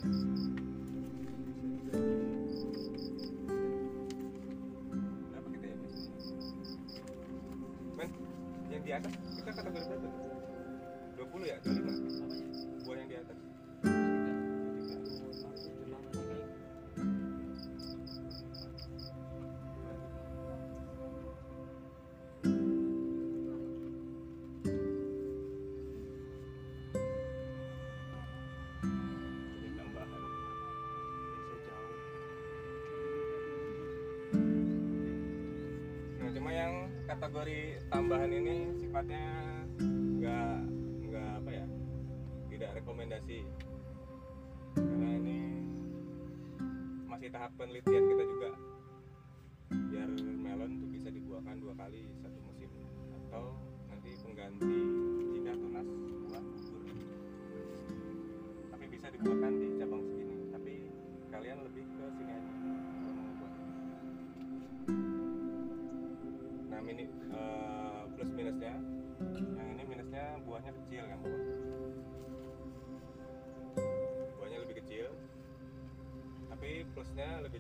kita ya yang di atas kita kategori berapa? Kategori tambahan ini sifatnya nggak nggak apa ya, tidak rekomendasi. Karena ini masih tahap penelitian kita juga.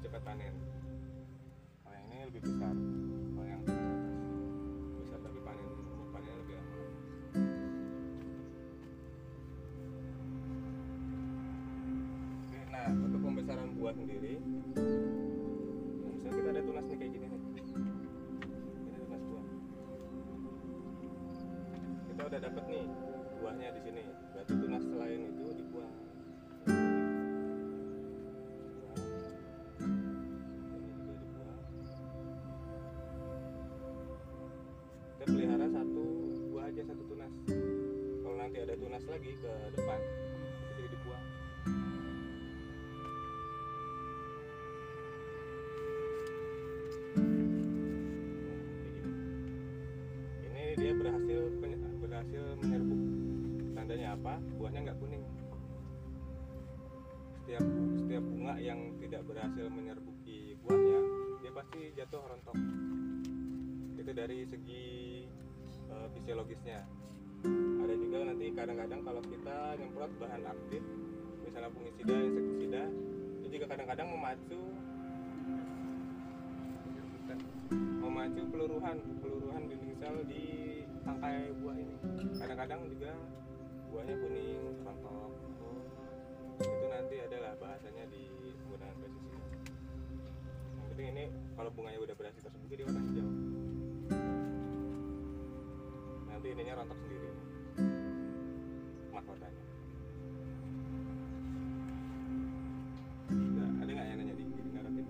cepat panen kalau yang ini lebih besar. Kalau yang besar tapi panen panennya lebih lama Oke, nah untuk pembesaran buah sendiri nah, misalnya kita ada tunas nih kayak gini nih. Kita tunas buah. Kita udah dapet nih buahnya di sini. Lagi ke depan. Juga dibuang. Ini dia berhasil berhasil menyerbuk tandanya apa? Buahnya nggak kuning. Setiap setiap bunga yang tidak berhasil menyerbuki buahnya dia pasti jatuh rontok. Itu dari segi eh, fisiologisnya ada juga nanti kadang-kadang kalau kita nyemprot bahan aktif misalnya fungisida insektisida itu juga kadang-kadang memacu memacu peluruhan peluruhan dinding sel di tangkai buah ini. Kadang-kadang juga buahnya kuning rontok itu nanti adalah bahasanya di penggunaan pestisida. Yang penting ini kalau bunganya udah berhasil tersebut dia warna hijau. Nanti ininya rontok sendiri mahkotanya nah, ada nggak yang nanya di, di naratif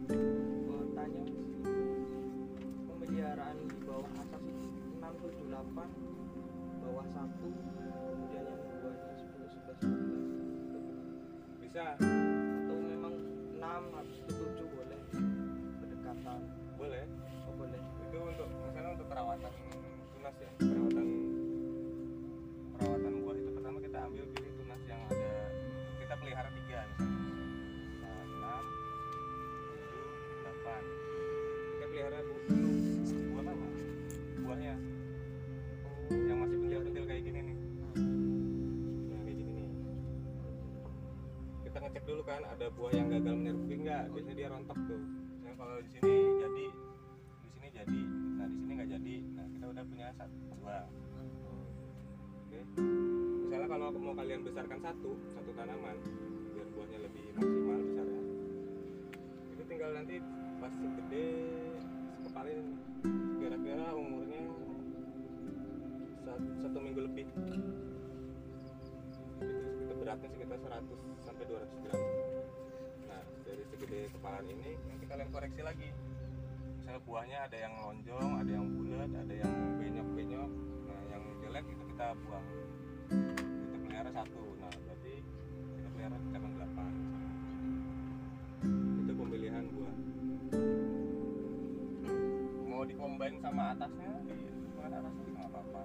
pemeliharaan di bawah asas 678 bawah 1 biasanya dia rontok tuh. Misalnya kalau di sini jadi. Di sini jadi. Nah di sini nggak jadi. Nah kita udah punya satu dua. Oke. Misalnya kalau mau kalian besarkan satu satu tanaman biar buahnya lebih maksimal besarnya. Itu tinggal nanti pas gede sekepal ini kira-kira umurnya sa- satu minggu lebih. Itu sekitar beratnya sekitar 100 sampai 200 gram kepalan ini nanti kalian koreksi lagi. Misalnya buahnya ada yang lonjong ada yang bulat ada yang benyok-benyok nah yang jelek itu kita buang. Kita pelihara satu. Nah berarti kita pelihara cabang delapan. Itu pemilihan buah. Mau dikombin sama atasnya? Di bukan atas juga nggak apa-apa.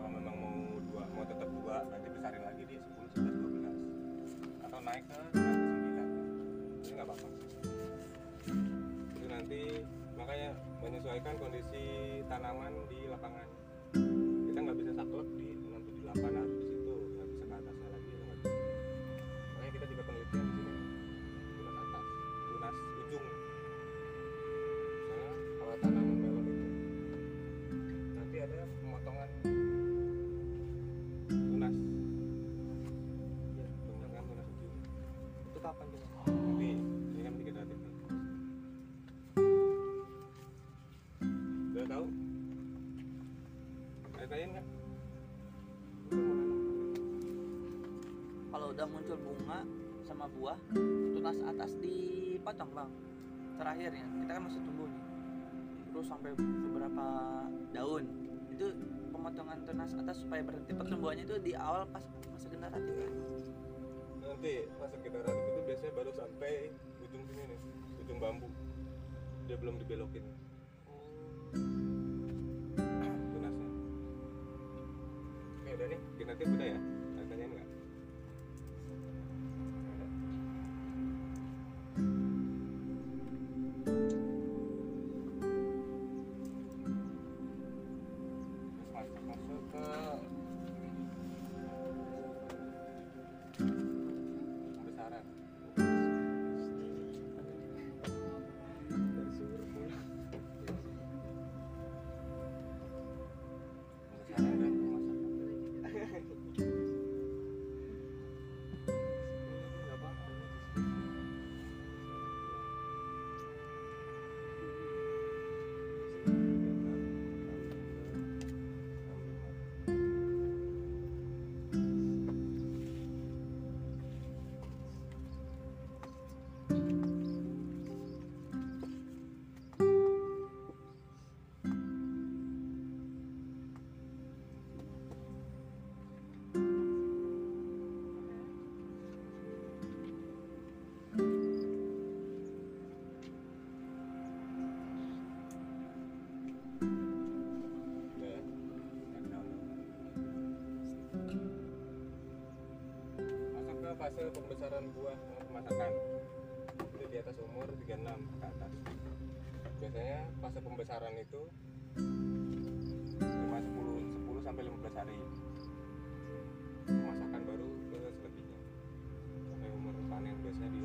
Kalau memang mau dua mau tetap dua berarti besarin lagi di 10, 11, 12 atau naik ke menyesuaikan kondisi tanaman di lapangan. Kita nggak bisa saklek di 678 harus sama buah tunas atas dipotong bang. Terakhir ya kita kan masih tumbuh nih. Terus sampai beberapa daun. Itu pemotongan tunas atas supaya berhenti pertumbuhannya itu di awal pas masa generatif ya. Nanti masa generatif itu biasanya baru sampai ujung sini nih ujung bambu. Dia belum dibelokin fase pembesaran buah untuk pemasakan itu di atas umur 36 ke atas. Biasanya fase pembesaran itu cuma 10 10 sampai 15 hari. Pemasakan baru ke selebihnya sampai umur panen biasanya di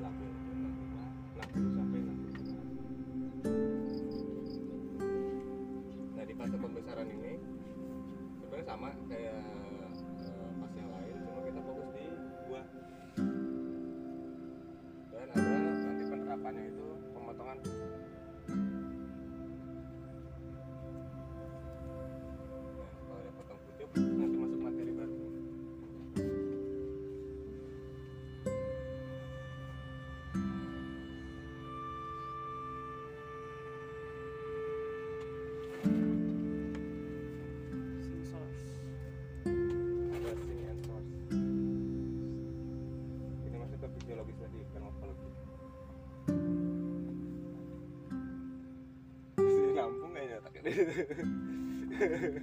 ハハハハ。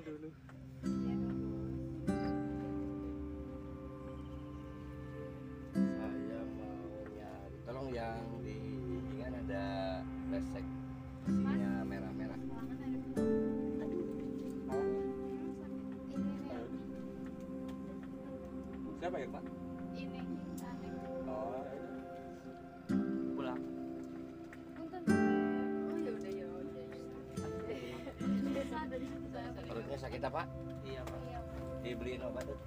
dulu. Dibeliin obat tuh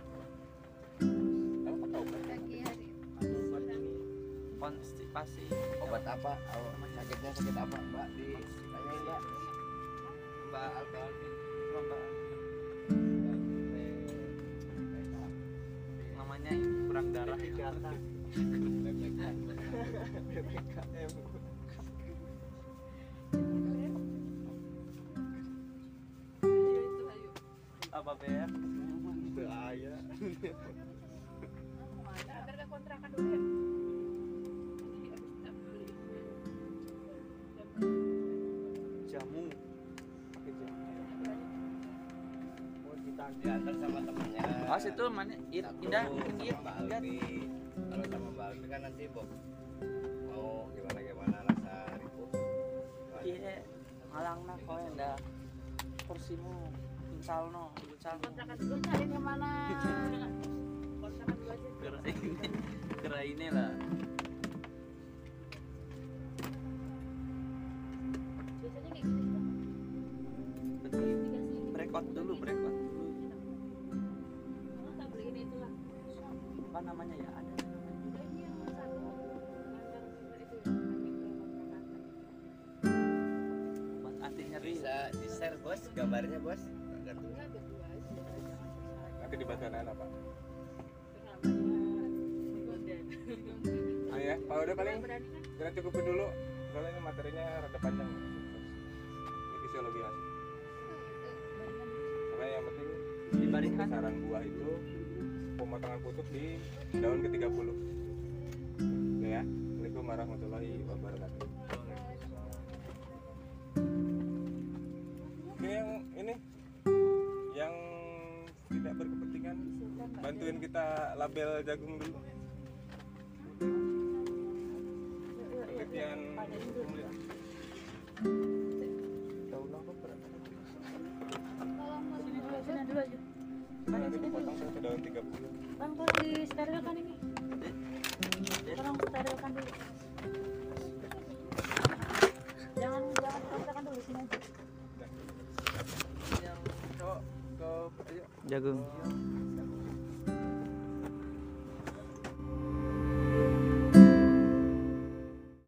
kamu pakai obat hari. Ini konstipasi. Obat apa? Oh, sakitnya sakit apa? Mbak di tanyain mbak mbak Alvin. Mbak namanya kurang darah apa ber bahaya Hampir ke kontrakan dulu ya. Jamu. Pakai jamu. Mau ditagih diantar sama temennya. Oh situ mana? Satu indah indah kalau sama mbak Alfi kan nanti Bob mau gimana gimana rasa ribut iya ngalang nak kau yang dah kursimu insal no insal no Kontrakan dulu cari ke mana? Kontrakan dulu aja. kera ini kera ini lah Biasanya kayak gitu dulu dulu apa namanya ya Berani kan? kita cukupin dulu. Soalnya ini materinya rada panjang. Ini fisiologi mas makanya yang penting Dibandingkan? saran buah itu pemotongan pucuk di daun ke 30 Oke ya. Assalamualaikum warahmatullahi wabarakatuh. Oke yang ini. Yang tidak berkepentingan bantuin kita label jagung dulu 힘들어요.